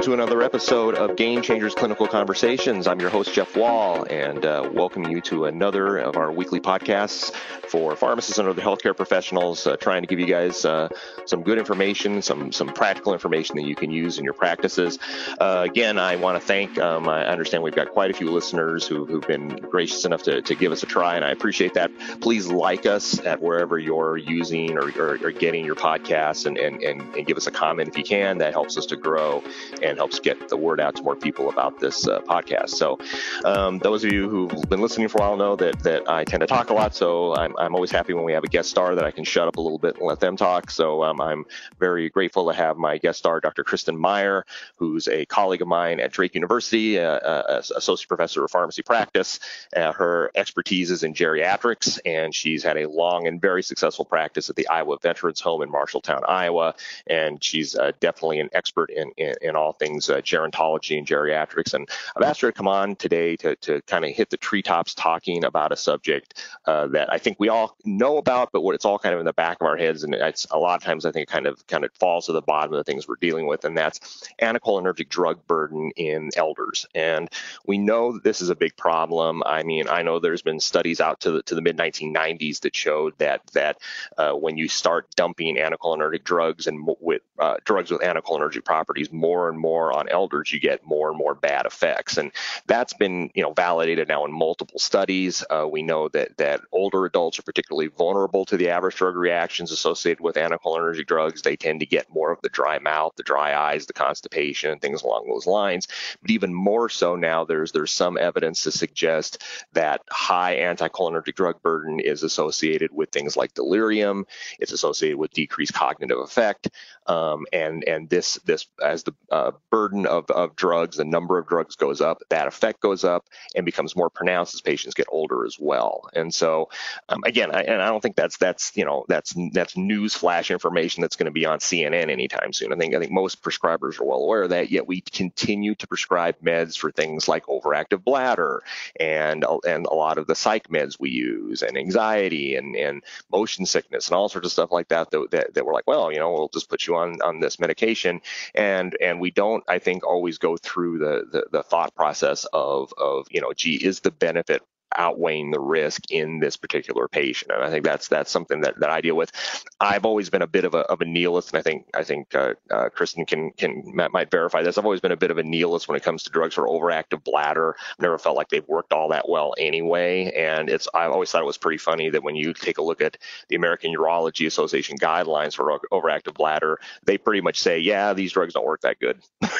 Welcome to another episode of Game Changers Clinical Conversations. I'm your host, Jeff Wall, and uh, welcome you to another of our weekly podcasts for pharmacists and other healthcare professionals, uh, trying to give you guys uh, some good information, some some practical information that you can use in your practices. Uh, again, I want to thank, um, I understand we've got quite a few listeners who, who've been gracious enough to, to give us a try, and I appreciate that. Please like us at wherever you're using or, or, or getting your podcasts and, and, and, and give us a comment if you can. That helps us to grow and helps get the word out to more people about this uh, podcast. So, um, those of you who've been listening for a while know that that I tend to talk a lot. So I'm, I'm always happy when we have a guest star that I can shut up a little bit and let them talk. So um, I'm very grateful to have my guest star, Dr. Kristin Meyer, who's a colleague of mine at Drake University, uh, uh, associate professor of pharmacy practice. Uh, her expertise is in geriatrics, and she's had a long and very successful practice at the Iowa Veterans Home in Marshalltown, Iowa. And she's uh, definitely an expert in, in, in all things uh, gerontology and geriatrics. And I've asked her to come on today to, to kind of hit the treetops talking about a subject uh, that I think we all know about, but what it's all kind of in the back of our heads. And it's a lot of times I think kind of kind of falls to the bottom of the things we're dealing with, and that's anticholinergic drug burden in elders. And we know this is a big problem. I mean, I know there's been studies out to the to the mid 1990s that showed that that uh, when you start dumping anticholinergic drugs and with uh, drugs with anticholinergic properties more and more on elders, you get more and more bad effects. And that's been you know validated now in multiple studies. Uh, we know that that older adults are particularly vulnerable to the adverse drug reactions associated with anticholinergic drugs. They tend to get more of the dry mouth, the dry eyes, the constipation, things along those lines. But even more so now, there's there's some evidence to suggest that high anticholinergic drug burden is associated with things like delirium. It's associated with decreased cognitive effect, um, and and this this as the uh, burden of, of drugs, the number of drugs goes up, that effect goes up and becomes more pronounced as patients get older as well. And so, um, again, I, and I don't think that's that's you know that's that's news flash information that's going to be on CNN anytime soon. I think I think most prescribers are well aware of that. Yet we continue to prescribe meds for things like overactive bladder and and a lot of the psych meds we use and anxiety and and motion sickness and all sorts of stuff like that that, that, that we're like, well, you know, we'll just put you on on this medication and and we don't I think always go through the the, the thought process of of you know, gee, is the benefit outweighing the risk in this particular patient. And I think that's that's something that, that I deal with. I've always been a bit of a, of a nihilist, and I think I think uh, uh, Kristin can can might verify this. I've always been a bit of a nihilist when it comes to drugs for overactive bladder. I've never felt like they've worked all that well anyway. And it's I always thought it was pretty funny that when you take a look at the American Urology Association guidelines for overactive bladder, they pretty much say, yeah, these drugs don't work that good.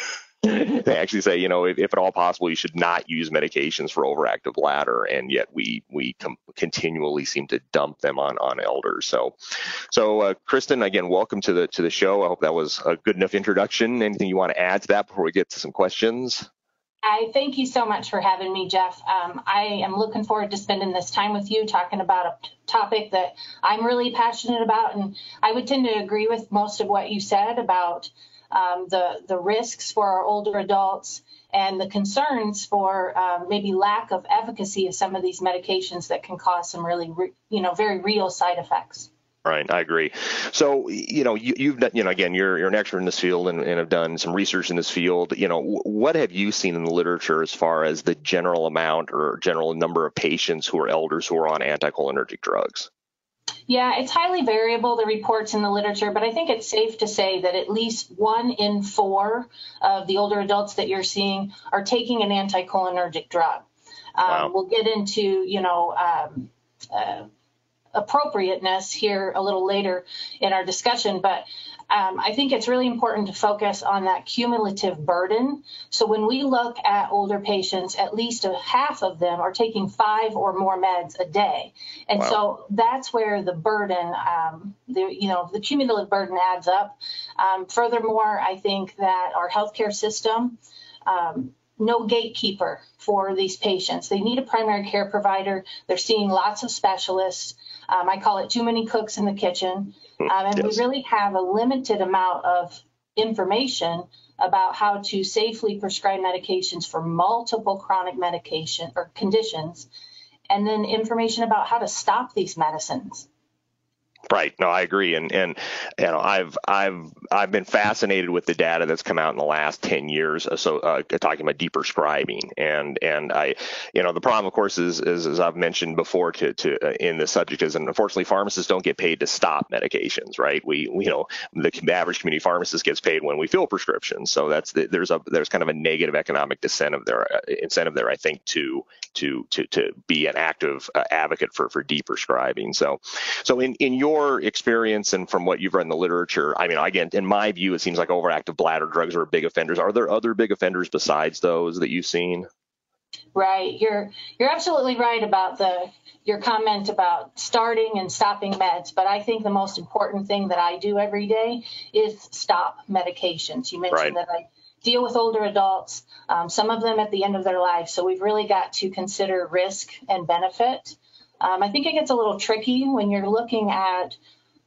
they actually say, you know, if, if, at all possible, you should not use medications for overactive bladder, and yet we we com- continually seem to dump them on on elders. So, so uh, Kristin, again, welcome to the to the show. I hope that was a good enough introduction. Anything you want to add to that before we get to some questions? I thank you so much for having me, Jeff. Um, I am looking forward to spending this time with you talking about a topic that I'm really passionate about. And I would tend to agree with most of what you said about um, the the risks for our older adults and the concerns for um, maybe lack of efficacy of some of these medications that can cause some really re- you know very real side effects. Right, I agree. So, you know, you, have done, you know, again, you're you're an expert in this field and, and have done some research in this field. You know, what have you seen in the literature as far as the general amount or general number of patients who are elders who are on anticholinergic drugs? Yeah, it's highly variable, the reports in the literature, but I think it's safe to say that at least one in four of the older adults that you're seeing are taking an anticholinergic drug. Um, wow. We'll get into, you know, um, uh, appropriateness here a little later in our discussion, but um, I think it's really important to focus on that cumulative burden. So when we look at older patients, at least a half of them are taking five or more meds a day, and wow. so that's where the burden, um, the you know, the cumulative burden adds up. Um, furthermore, I think that our healthcare system um, no gatekeeper for these patients. They need a primary care provider. They're seeing lots of specialists. Um, I call it too many cooks in the kitchen. Um, and yes. we really have a limited amount of information about how to safely prescribe medications for multiple chronic medication or conditions, and then information about how to stop these medicines. Right. No, I agree, and and you know I've I've I've been fascinated with the data that's come out in the last ten years. Uh, so uh, talking about deprescribing, and and I, you know, the problem of course is, is as I've mentioned before to to uh, in the subject is, and unfortunately pharmacists don't get paid to stop medications. Right. We, we you know the average community pharmacist gets paid when we fill prescriptions. So that's the, there's a there's kind of a negative economic incentive there uh, incentive there I think to to to to be an active uh, advocate for for deprescribing. So so in in your your experience and from what you've read in the literature, I mean, again, in my view, it seems like overactive bladder drugs are big offenders. Are there other big offenders besides those that you've seen? Right. You're you're absolutely right about the your comment about starting and stopping meds, but I think the most important thing that I do every day is stop medications. You mentioned right. that I deal with older adults, um, some of them at the end of their life. So we've really got to consider risk and benefit. Um, I think it gets a little tricky when you're looking at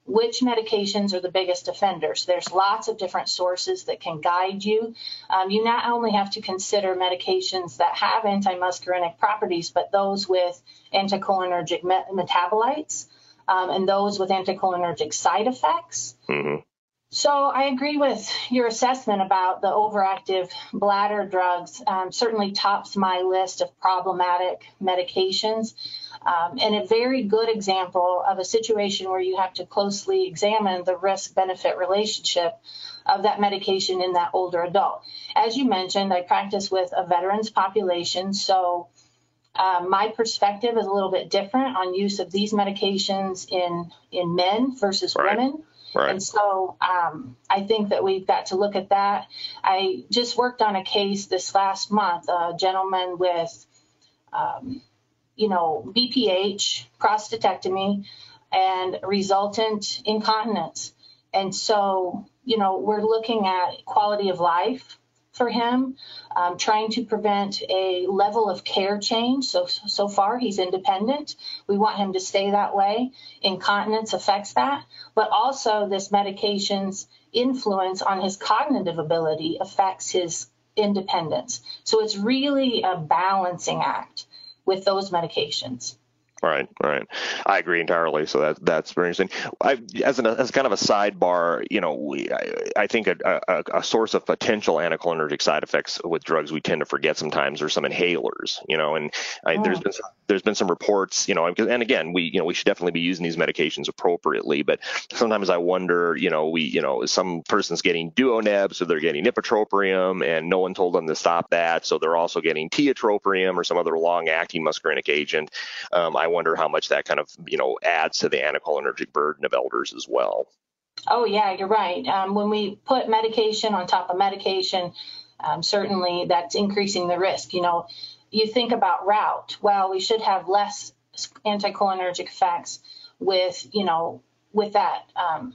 which medications are the biggest offenders. There's lots of different sources that can guide you. Um, you not only have to consider medications that have antimuscarinic properties, but those with anticholinergic metabolites um, and those with anticholinergic side effects. Mm-hmm. So I agree with your assessment about the overactive bladder drugs. Um, certainly tops my list of problematic medications. Um, and a very good example of a situation where you have to closely examine the risk benefit relationship of that medication in that older adult. As you mentioned, I practice with a veterans population, so um, my perspective is a little bit different on use of these medications in in men versus right. women. Right. And so um, I think that we've got to look at that. I just worked on a case this last month, a gentleman with um, you know, BPH, prostatectomy, and resultant incontinence. And so, you know, we're looking at quality of life for him, um, trying to prevent a level of care change. So, so far, he's independent. We want him to stay that way. Incontinence affects that, but also this medication's influence on his cognitive ability affects his independence. So it's really a balancing act with those medications. Right, right. I agree entirely. So that that's very interesting. I, as an as kind of a sidebar, you know, we I, I think a, a, a, source of potential anticholinergic side effects with drugs we tend to forget sometimes are some inhalers. You know, and I, oh. there's been some, there's been some reports, you know, and again, we you know we should definitely be using these medications appropriately, but sometimes I wonder, you know, we you know some person's getting duoneb, so they're getting ipratropium, and no one told them to stop that, so they're also getting tiotropium or some other long-acting muscarinic agent. Um, I wonder how much that kind of you know adds to the anticholinergic burden of elders as well. Oh yeah, you're right. Um, when we put medication on top of medication, um, certainly that's increasing the risk. You know, you think about route. Well, we should have less anticholinergic effects with you know with that um,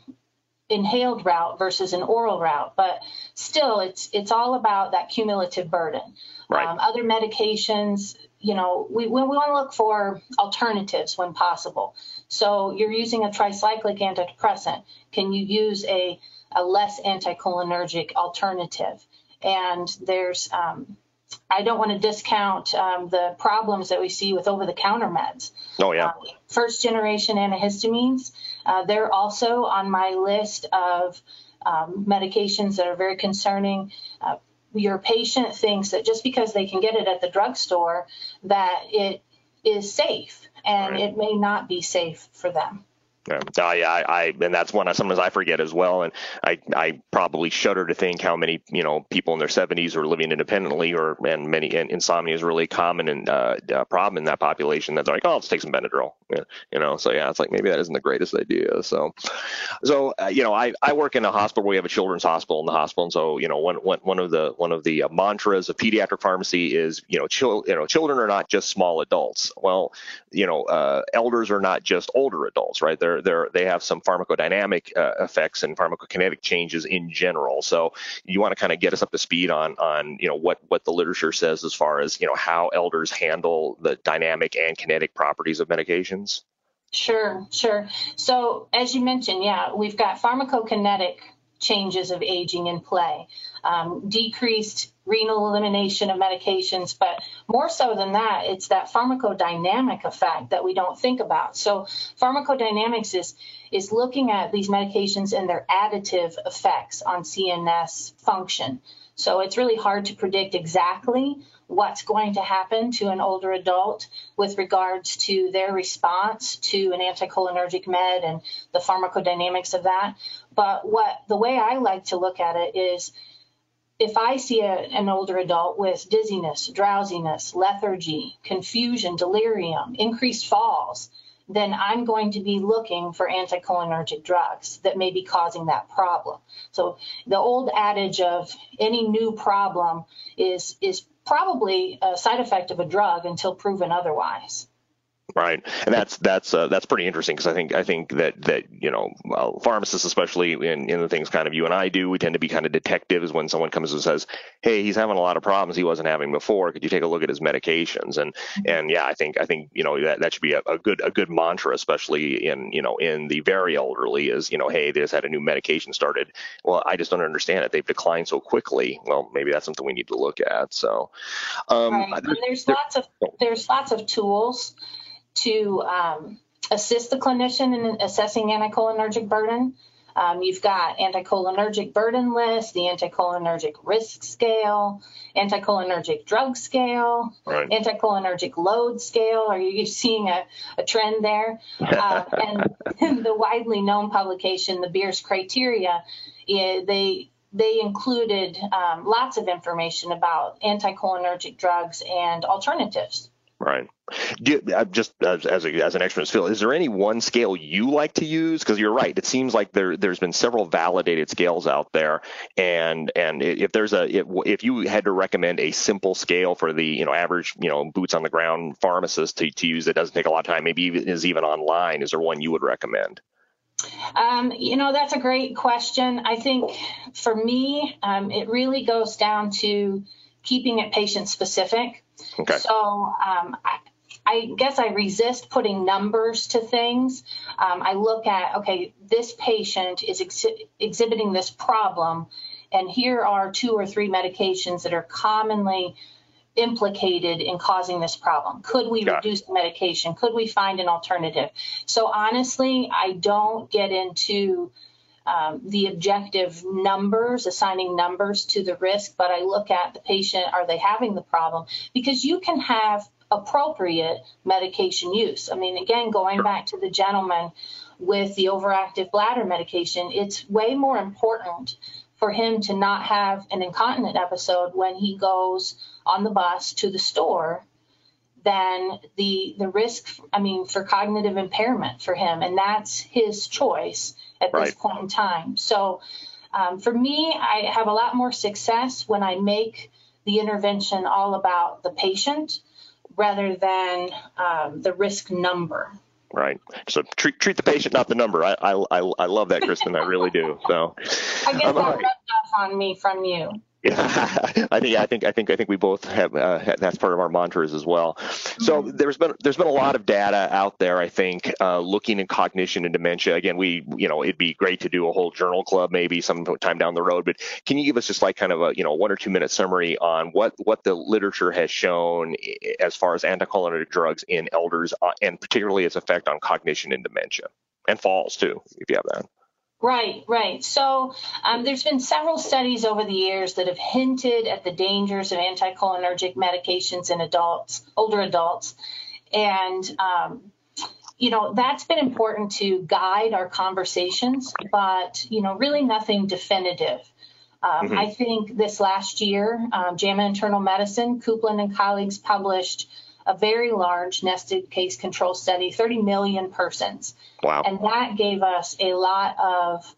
inhaled route versus an oral route, but still, it's it's all about that cumulative burden. Right. Um, other medications, you know, we, we want to look for alternatives when possible. So you're using a tricyclic antidepressant. Can you use a, a less anticholinergic alternative? And there's, um, I don't want to discount um, the problems that we see with over the counter meds. Oh, yeah. Uh, first generation antihistamines, uh, they're also on my list of um, medications that are very concerning. Uh, your patient thinks that just because they can get it at the drugstore, that it is safe, and right. it may not be safe for them. Uh, I, I, and that's one I sometimes I forget as well, and I, I probably shudder to think how many you know people in their 70s are living independently, or and many and insomnia is really common and uh, uh, problem in that population. That they're like, oh, let's take some Benadryl, yeah, you know. So yeah, it's like maybe that isn't the greatest idea. So, so uh, you know, I, I work in a hospital we have a children's hospital in the hospital, and so you know, one one, one of the one of the uh, mantras of pediatric pharmacy is you know, chil- you know, children are not just small adults. Well, you know, uh, elders are not just older adults, right? They're they have some pharmacodynamic uh, effects and pharmacokinetic changes in general. So you want to kind of get us up to speed on on you know what what the literature says as far as you know how elders handle the dynamic and kinetic properties of medications. Sure, sure. So as you mentioned, yeah, we've got pharmacokinetic changes of aging in play, um, decreased renal elimination of medications, but more so than that, it's that pharmacodynamic effect that we don't think about. So pharmacodynamics is is looking at these medications and their additive effects on CNS function. So it's really hard to predict exactly what's going to happen to an older adult with regards to their response to an anticholinergic med and the pharmacodynamics of that. But what the way I like to look at it is if I see a, an older adult with dizziness, drowsiness, lethargy, confusion, delirium, increased falls, then I'm going to be looking for anticholinergic drugs that may be causing that problem. So the old adage of any new problem is is probably a side effect of a drug until proven otherwise. Right, and that's that's uh, that's pretty interesting because I think I think that that you know well, pharmacists, especially in in the things kind of you and I do, we tend to be kind of detectives when someone comes and says, "Hey, he's having a lot of problems he wasn't having before. Could you take a look at his medications?" And mm-hmm. and yeah, I think I think you know that that should be a, a good a good mantra, especially in you know in the very elderly, is you know, hey, they just had a new medication started. Well, I just don't understand it. They've declined so quickly. Well, maybe that's something we need to look at. So, um, right. there's, lots of there's lots of tools to um, assist the clinician in assessing anticholinergic burden. Um, you've got anticholinergic burden list, the anticholinergic risk scale, anticholinergic drug scale, right. anticholinergic load scale. Are you seeing a, a trend there? Uh, and the widely known publication, the Beers criteria, they they included um, lots of information about anticholinergic drugs and alternatives. Right. You, uh, just as, as, a, as an expert Phil, is there any one scale you like to use? Because you're right, it seems like there there's been several validated scales out there, and and if there's a if, if you had to recommend a simple scale for the you know average you know boots on the ground pharmacist to, to use that doesn't take a lot of time, maybe even, is even online, is there one you would recommend? Um, you know, that's a great question. I think for me, um, it really goes down to keeping it patient specific. Okay. So um, I, I, guess I resist putting numbers to things. Um, I look at, okay, this patient is ex- exhibiting this problem, and here are two or three medications that are commonly implicated in causing this problem. Could we reduce the medication? Could we find an alternative? So honestly, I don't get into um, the objective numbers, assigning numbers to the risk, but I look at the patient, are they having the problem? Because you can have appropriate medication use. I mean, again, going back to the gentleman with the overactive bladder medication, it's way more important for him to not have an incontinent episode when he goes on the bus to the store than the the risk i mean for cognitive impairment for him and that's his choice at right. this point in time. So um, for me i have a lot more success when i make the intervention all about the patient rather than um, the risk number. Right. So treat, treat the patient not the number. I i, I love that kristin. I really do. So i guess um, that rubbed off on me from you yeah, I think I think I think I think we both have uh, that's part of our mantras as well. So mm-hmm. there's been there's been a lot of data out there. I think uh, looking at cognition and dementia. Again, we you know it'd be great to do a whole journal club maybe sometime down the road. But can you give us just like kind of a you know one or two minute summary on what what the literature has shown as far as anticholinergic drugs in elders uh, and particularly its effect on cognition and dementia and falls too, if you have that. Right, right. So um, there's been several studies over the years that have hinted at the dangers of anticholinergic medications in adults, older adults, and um, you know that's been important to guide our conversations, but you know really nothing definitive. Um, mm-hmm. I think this last year, um, JAMA Internal Medicine, Coupland and colleagues published a very large nested case control study, 30 million persons. Wow. And that gave us a lot of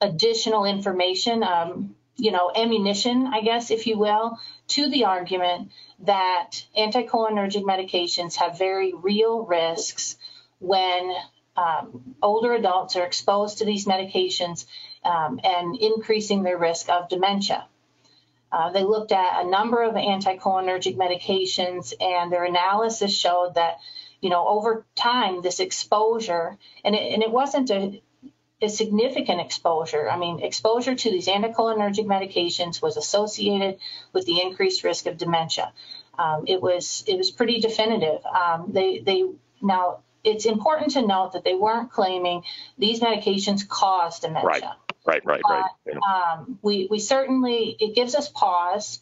additional information, um, you know, ammunition, I guess, if you will, to the argument that anticholinergic medications have very real risks when um, older adults are exposed to these medications um, and increasing their risk of dementia. Uh, they looked at a number of anticholinergic medications, and their analysis showed that, you know, over time, this exposure, and it, and it wasn't a a significant exposure. I mean, exposure to these anticholinergic medications was associated with the increased risk of dementia. Um, it was it was pretty definitive. Um, they they now it's important to note that they weren't claiming these medications cause dementia. Right, right, right, right. Yeah. Um, we we certainly it gives us pause.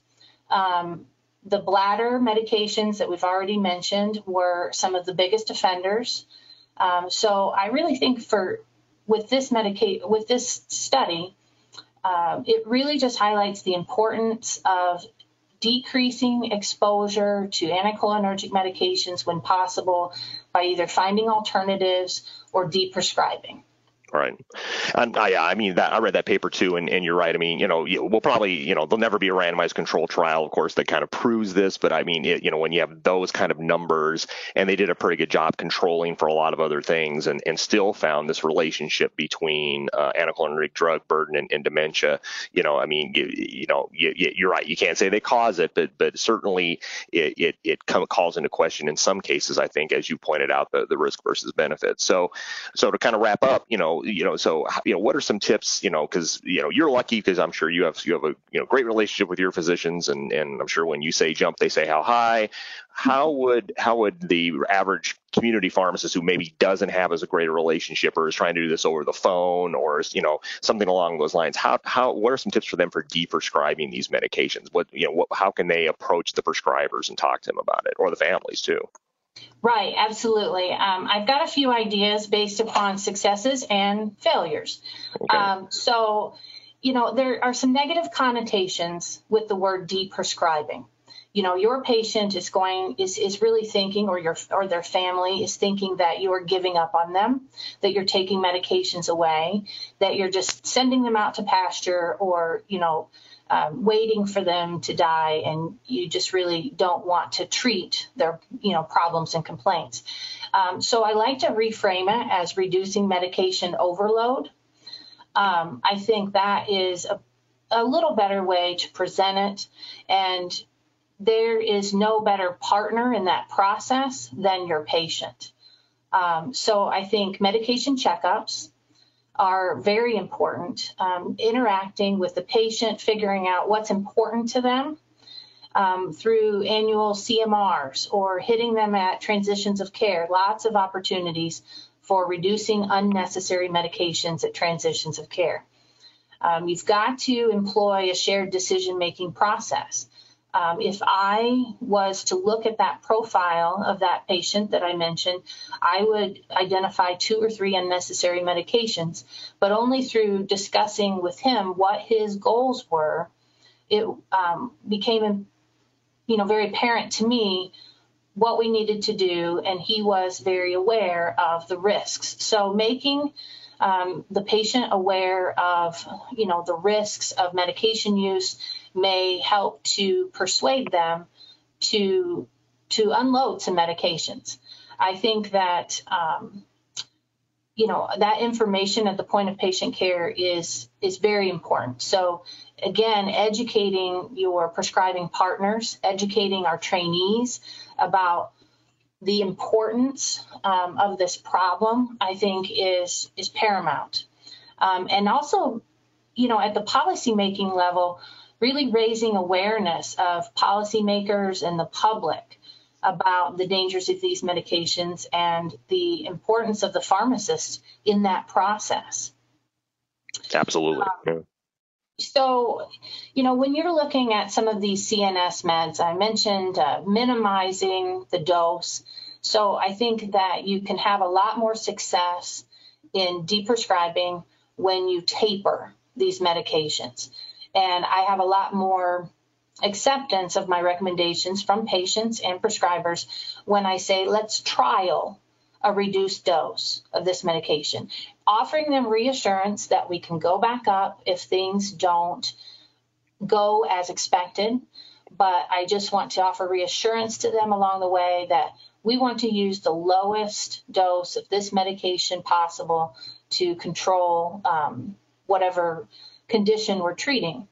Um, the bladder medications that we've already mentioned were some of the biggest offenders. Um, so I really think for with this medicate with this study, um, it really just highlights the importance of decreasing exposure to anticholinergic medications when possible by either finding alternatives or deprescribing. Right. And uh, yeah, I mean that I read that paper too, and, and you're right. I mean, you know, we'll probably, you know, there'll never be a randomized control trial, of course, that kind of proves this. But I mean, it, you know, when you have those kind of numbers, and they did a pretty good job controlling for a lot of other things, and, and still found this relationship between uh, anticholinergic drug burden and, and, dementia. You know, I mean, you, you know, you, you're right. You can't say they cause it, but but certainly it it, it come, calls into question in some cases. I think, as you pointed out, the the risk versus benefit. So so to kind of wrap up, you know you know, so you know, what are some tips? You know, because you know you're lucky because I'm sure you have you have a you know great relationship with your physicians, and and I'm sure when you say jump, they say how high. How would how would the average community pharmacist who maybe doesn't have as a great a relationship or is trying to do this over the phone or you know something along those lines how how what are some tips for them for deprescribing these medications what you know what, how can they approach the prescribers and talk to them about it or the families too Right, absolutely. Um, I've got a few ideas based upon successes and failures. Okay. Um, so, you know, there are some negative connotations with the word deprescribing. You know, your patient is going is is really thinking, or your or their family is thinking that you are giving up on them, that you're taking medications away, that you're just sending them out to pasture, or you know, um, waiting for them to die and you just really don't want to treat their you know problems and complaints. Um, so i like to reframe it as reducing medication overload. Um, i think that is a, a little better way to present it and there is no better partner in that process than your patient. Um, so i think medication checkups are very important. Um, interacting with the patient, figuring out what's important to them um, through annual CMRs or hitting them at transitions of care. Lots of opportunities for reducing unnecessary medications at transitions of care. Um, you've got to employ a shared decision making process. Um, if I was to look at that profile of that patient that I mentioned, I would identify two or three unnecessary medications, but only through discussing with him what his goals were, it um, became, you know, very apparent to me what we needed to do, and he was very aware of the risks. So making um, the patient aware of, you know, the risks of medication use may help to persuade them to to unload some medications. I think that um, you know that information at the point of patient care is is very important. So again, educating your prescribing partners, educating our trainees about the importance um, of this problem, I think is is paramount. Um, and also, you know, at the policymaking level, really raising awareness of policymakers and the public about the dangers of these medications and the importance of the pharmacist in that process. Absolutely. Um. So, you know, when you're looking at some of these CNS meds, I mentioned uh, minimizing the dose. So I think that you can have a lot more success in deprescribing when you taper these medications and I have a lot more acceptance of my recommendations from patients and prescribers when I say, let's trial a reduced dose of this medication, offering them reassurance that we can go back up if things don't go as expected. But I just want to offer reassurance to them along the way that we want to use the lowest dose of this medication possible to control um, whatever condition we're treating.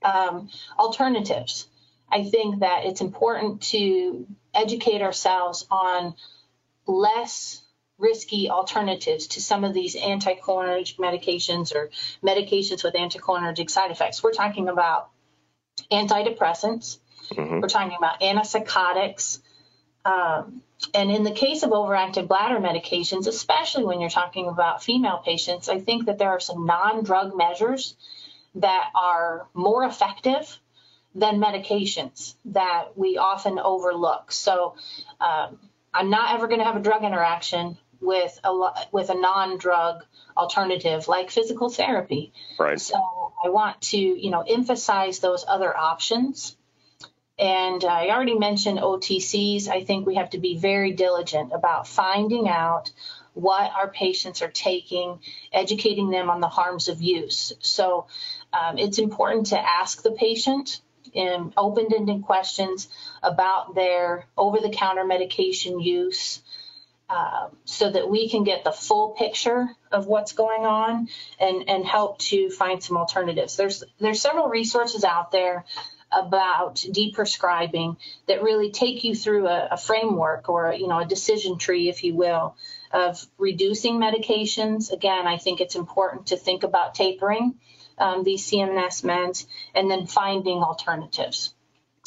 Um, alternatives. I think that it's important to educate ourselves on less risky alternatives to some of these anticholinergic medications or medications with anticholinergic side effects. We're talking about antidepressants, mm-hmm. we're talking about antipsychotics. Um, and in the case of overactive bladder medications, especially when you're talking about female patients, I think that there are some non drug measures that are more effective than medications that we often overlook. So um, I'm not ever going to have a drug interaction with a with a non-drug alternative like physical therapy. Right. So I want to you know emphasize those other options. And I already mentioned OTCs. I think we have to be very diligent about finding out what our patients are taking, educating them on the harms of use. So um, it's important to ask the patient in open-ended questions about their over-the-counter medication use, uh, so that we can get the full picture of what's going on and, and help to find some alternatives. There's there's several resources out there about deprescribing that really take you through a, a framework or you know a decision tree, if you will, of reducing medications. Again, I think it's important to think about tapering um, these CNS meds and then finding alternatives.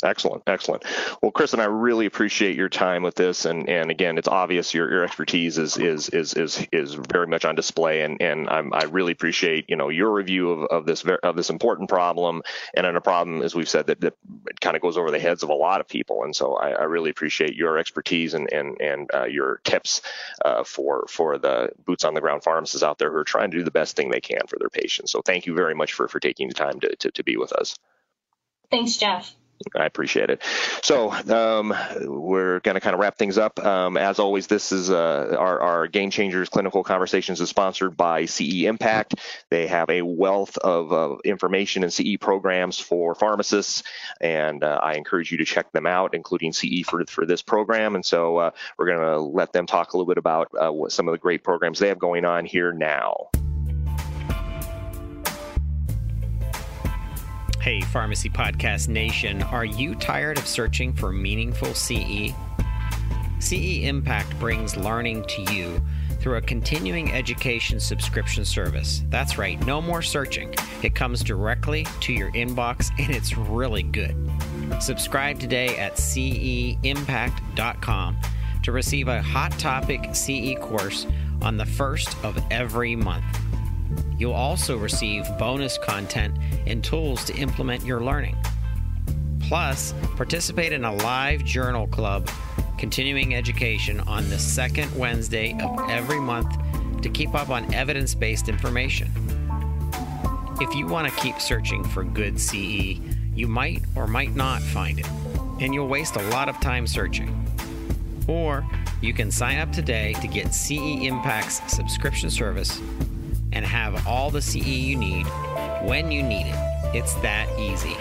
Excellent, excellent. Well, Kristin, I really appreciate your time with this, and and again, it's obvious your, your expertise is is is is is very much on display, and and I'm, i really appreciate you know your review of, of this of this important problem, and in a problem as we've said that, that kind of goes over the heads of a lot of people, and so I, I really appreciate your expertise and and and uh, your tips uh, for for the boots on the ground pharmacists out there who are trying to do the best thing they can for their patients. So thank you very much for for taking the time to to, to be with us. Thanks, Jeff. I appreciate it. So um, we're going to kind of wrap things up. Um, as always, this is uh, our, our, Game Changers Clinical Conversations is sponsored by CE Impact. They have a wealth of uh, information and CE programs for pharmacists, and uh, I encourage you to check them out, including CE for, for this program. And so uh, we're going to let them talk a little bit about uh, what some of the great programs they have going on here now. Hey, Pharmacy Podcast Nation, are you tired of searching for meaningful CE? CE Impact brings learning to you through a continuing education subscription service. That's right, no more searching. It comes directly to your inbox and it's really good. Subscribe today at ceimpact.com to receive a hot topic CE course on the first of every month. You'll also receive bonus content and tools to implement your learning. Plus, participate in a live journal club continuing education on the second Wednesday of every month to keep up on evidence based information. If you want to keep searching for good CE, you might or might not find it, and you'll waste a lot of time searching. Or you can sign up today to get CE Impact's subscription service and have all the CE you need when you need it. It's that easy.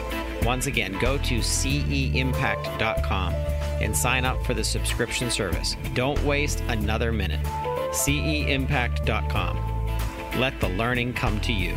Once again, go to ceimpact.com and sign up for the subscription service. Don't waste another minute. ceimpact.com. Let the learning come to you.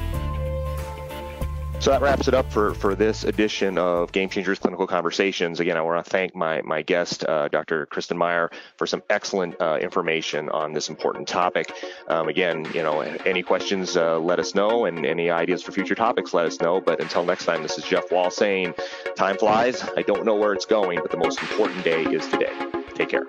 So that wraps it up for, for this edition of Game Changers Clinical Conversations. Again, I want to thank my, my guest, uh, Dr. Kristin Meyer, for some excellent uh, information on this important topic. Um, again, you know, any questions, uh, let us know, and any ideas for future topics, let us know. But until next time, this is Jeff Wall saying, time flies. I don't know where it's going, but the most important day is today. Take care.